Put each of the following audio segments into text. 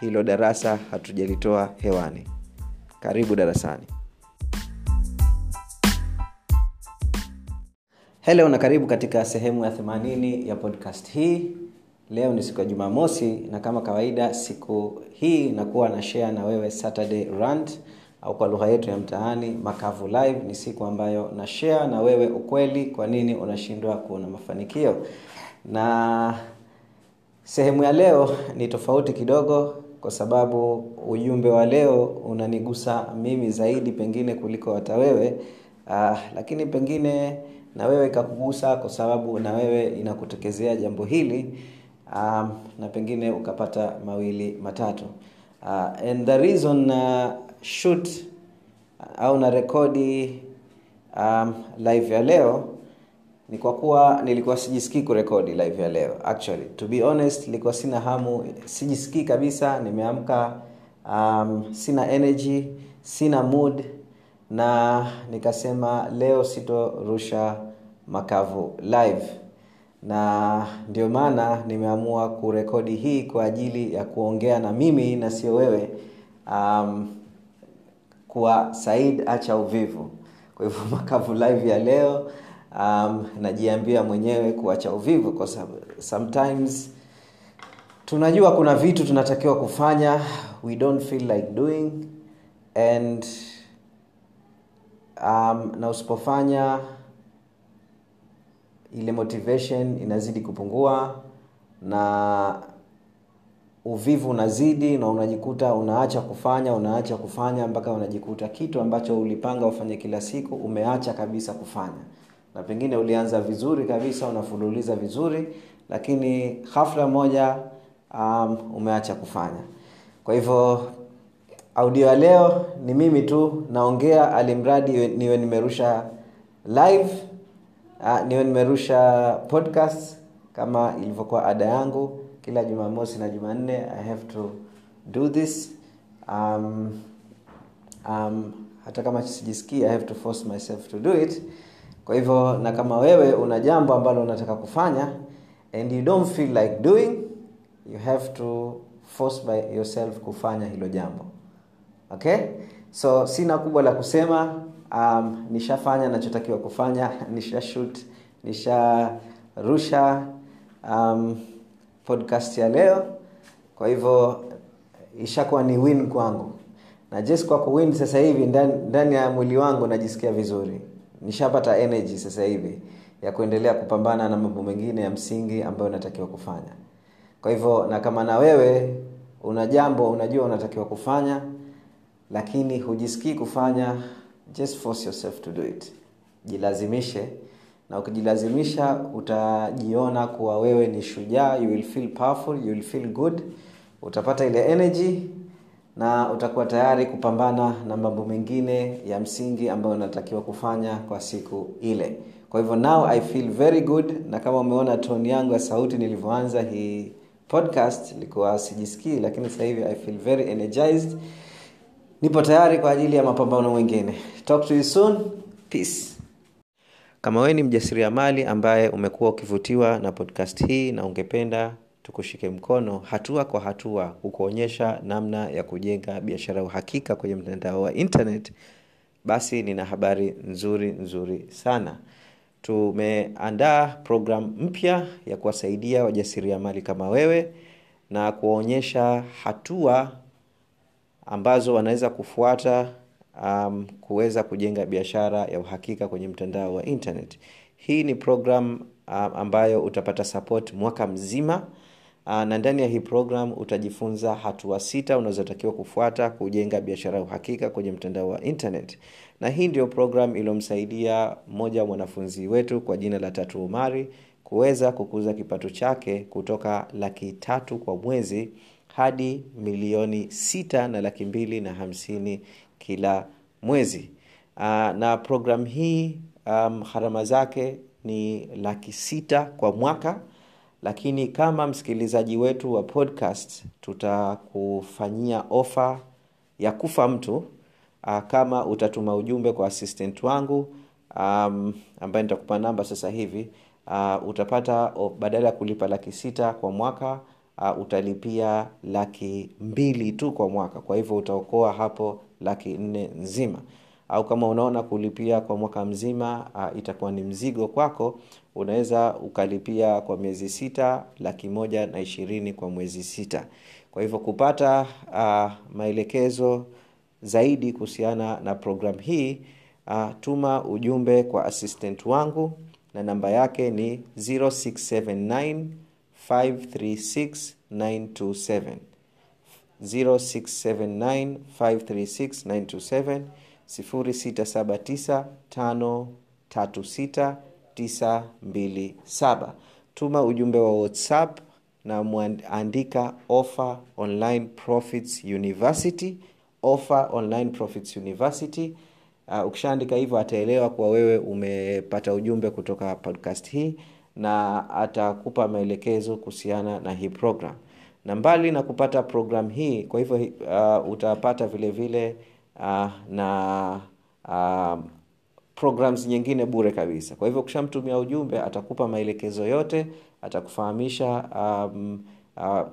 hilo darasa hatujalitoa hewani. Karibu darasani. Helo na karibu katika sehemu ya 80 ya podcast hii. Leo ni siku ya jumamosi na kama kawaida siku hii nakuwa na share na wewe saturday rant au kwa lugha yetu ya mtaani makavu live. Ni siku ambayo na share na wewe ukweli kwa nini unashindwa kuona mafanikio. Na sehemu ya leo ni tofauti kidogo kwa sababu ujumbe wa leo unanigusa mimi zaidi pengine kuliko hata wewe. Uh, lakini pengine na wewe ikakugusa kwa sababu na wewe inakutokezea jambo hili um, na pengine ukapata mawili matatu. Uh, and the reason uh, shoot au na rekodi um, live ya leo ni kwa kuwa nilikuwa sijisikii kurekodi live ya leo. Actually to be honest nilikuwa sina hamu sijisikii kabisa nimeamka um, sina energy sina mood na nikasema leo sitorusha makavu live. Na ndio maana nimeamua kurekodi hii kwa ajili ya kuongea na mimi na sio wewe um, kuwa said acha uvivu. Kwa hivyo makavu live ya leo um, najiambia mwenyewe kuacha uvivu kwa sometimes tunajua kuna vitu tunatakiwa kufanya we don't feel like doing and um, na usipofanya ile motivation inazidi kupungua na uvivu unazidi na unajikuta unaacha kufanya unaacha kufanya mpaka unajikuta kitu ambacho ulipanga ufanye kila siku umeacha kabisa kufanya na pengine ulianza vizuri kabisa unafululiza vizuri lakini hafla moja um, umeacha kufanya. Kwa hivyo audio ya leo ni mimi tu naongea alimradi niwe nimerusha live uh, niwe nimerusha podcast kama ilivyokuwa ada yangu kila jumamosi na jumanne i have to do this. Um, um, hata kama sijisikii i have to force myself to do it kwa hivyo na kama wewe una jambo ambalo unataka kufanya and you don't feel like doing you have to force by yourself kufanya hilo jambo. Okay? So sina kubwa la kusema um, nishafanya nachotakiwa kufanya nishashoot, nisharusha um, podcast ya leo. Kwa hivyo ishakuwa ni win kwangu. Na just kwa kuwin sasa hivi ndani, ndani ya mwili wangu najisikia vizuri nishapata energy sasa hivi ya kuendelea kupambana na mambo mengine ya msingi ambayo natakiwa kufanya. Kwa hivyo na kama na wewe una jambo unajua unatakiwa kufanya lakini hujisikii kufanya just force yourself to do it. Jilazimishe na ukijilazimisha utajiona kuwa wewe ni shujaa you will feel powerful you will feel good utapata ile energy na utakuwa tayari kupambana na mambo mengine ya msingi ambayo unatakiwa kufanya kwa siku ile. Kwa hivyo now i feel very good na kama umeona toni yangu ya sauti nilivyoanza hii podcast ilikuwa sijisikii lakini sasa hivi i feel very energized. Nipo tayari kwa ajili ya mapambano mengine. Talk to you soon. Peace. Kama wewe ni mjasiriamali ambaye umekuwa ukivutiwa na podcast hii na ungependa tukushike mkono hatua kwa hatua kukuonyesha namna ya kujenga biashara uhakika kwenye mtandao wa internet. Basi nina habari nzuri nzuri sana. Tumeandaa programu mpya ya kuwasaidia wajasiriamali kama wewe na kuwaonyesha hatua ambazo wanaweza kufuata um, kuweza kujenga biashara ya uhakika kwenye mtandao wa internet. Hii ni program um, ambayo utapata support mwaka mzima na ndani ya hii program utajifunza hatua sita unazotakiwa kufuata kujenga biashara ya uhakika kwenye mtandao wa internet. Na hii ndio program iliyomsaidia mmoja wa mwanafunzi wetu kwa jina la tatu umari kuweza kukuza kipato chake kutoka laki tatu kwa mwezi hadi milioni sita na laki mbili na hamsini kila mwezi. Uh, na program hii um, gharama zake ni laki sita kwa mwaka lakini kama msikilizaji wetu wa podcast tutakufanyia ofa ya kufa mtu uh, kama utatuma ujumbe kwa assistant wangu um, ambaye nitakupa namba sasa hivi uh, utapata badala ya kulipa laki sita kwa mwaka uh, utalipia laki mbili tu kwa mwaka. Kwa hivyo utaokoa hapo laki nne nzima au kama unaona kulipia kwa mwaka mzima uh, itakuwa ni mzigo kwako unaweza ukalipia kwa miezi sita laki moja na ishirini kwa mwezi sita. Kwa hivyo kupata uh, maelekezo zaidi kuhusiana na programu hii uh, tuma ujumbe kwa assistant wangu na namba yake ni 0679 536 927 0679 536 927 0679 536 tuma ujumbe wa whatsapp na mwandika offer online profits university offer online profits university. Uh, ukishaandika hivyo ataelewa kuwa wewe umepata ujumbe kutoka podcast hii na atakupa maelekezo kuhusiana na hii program. Na mbali na kupata program hii kwa hivyo uh, utapata vile vile uh, na uh, programs nyingine bure kabisa. Kwa hivyo ukishamtumia ujumbe atakupa maelekezo yote atakufahamisha um,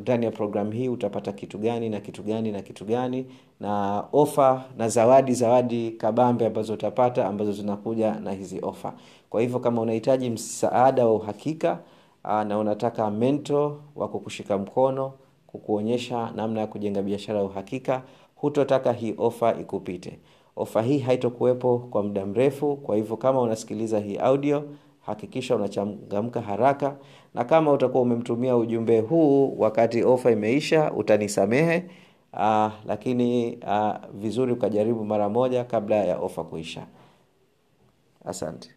ndani uh, ya programu hii utapata kitu gani na kitu gani na kitu gani na ofa na zawadi zawadi kabambe ambazo utapata ambazo zinakuja na hizi ofa kwa hivyo kama unahitaji msaada wa uhakika uh, na unataka mento wa kukushika mkono kukuonyesha namna ya kujenga biashara ya uhakika hutotaka hii ofa ikupite. Ofa hii haitokuwepo kwa muda mrefu kwa hivyo kama unasikiliza hii audio hakikisha unachangamka haraka na kama utakuwa umemtumia ujumbe huu wakati ofa imeisha utanisamehe Aa, lakini aa, vizuri ukajaribu mara moja kabla ya ofa kuisha. Asante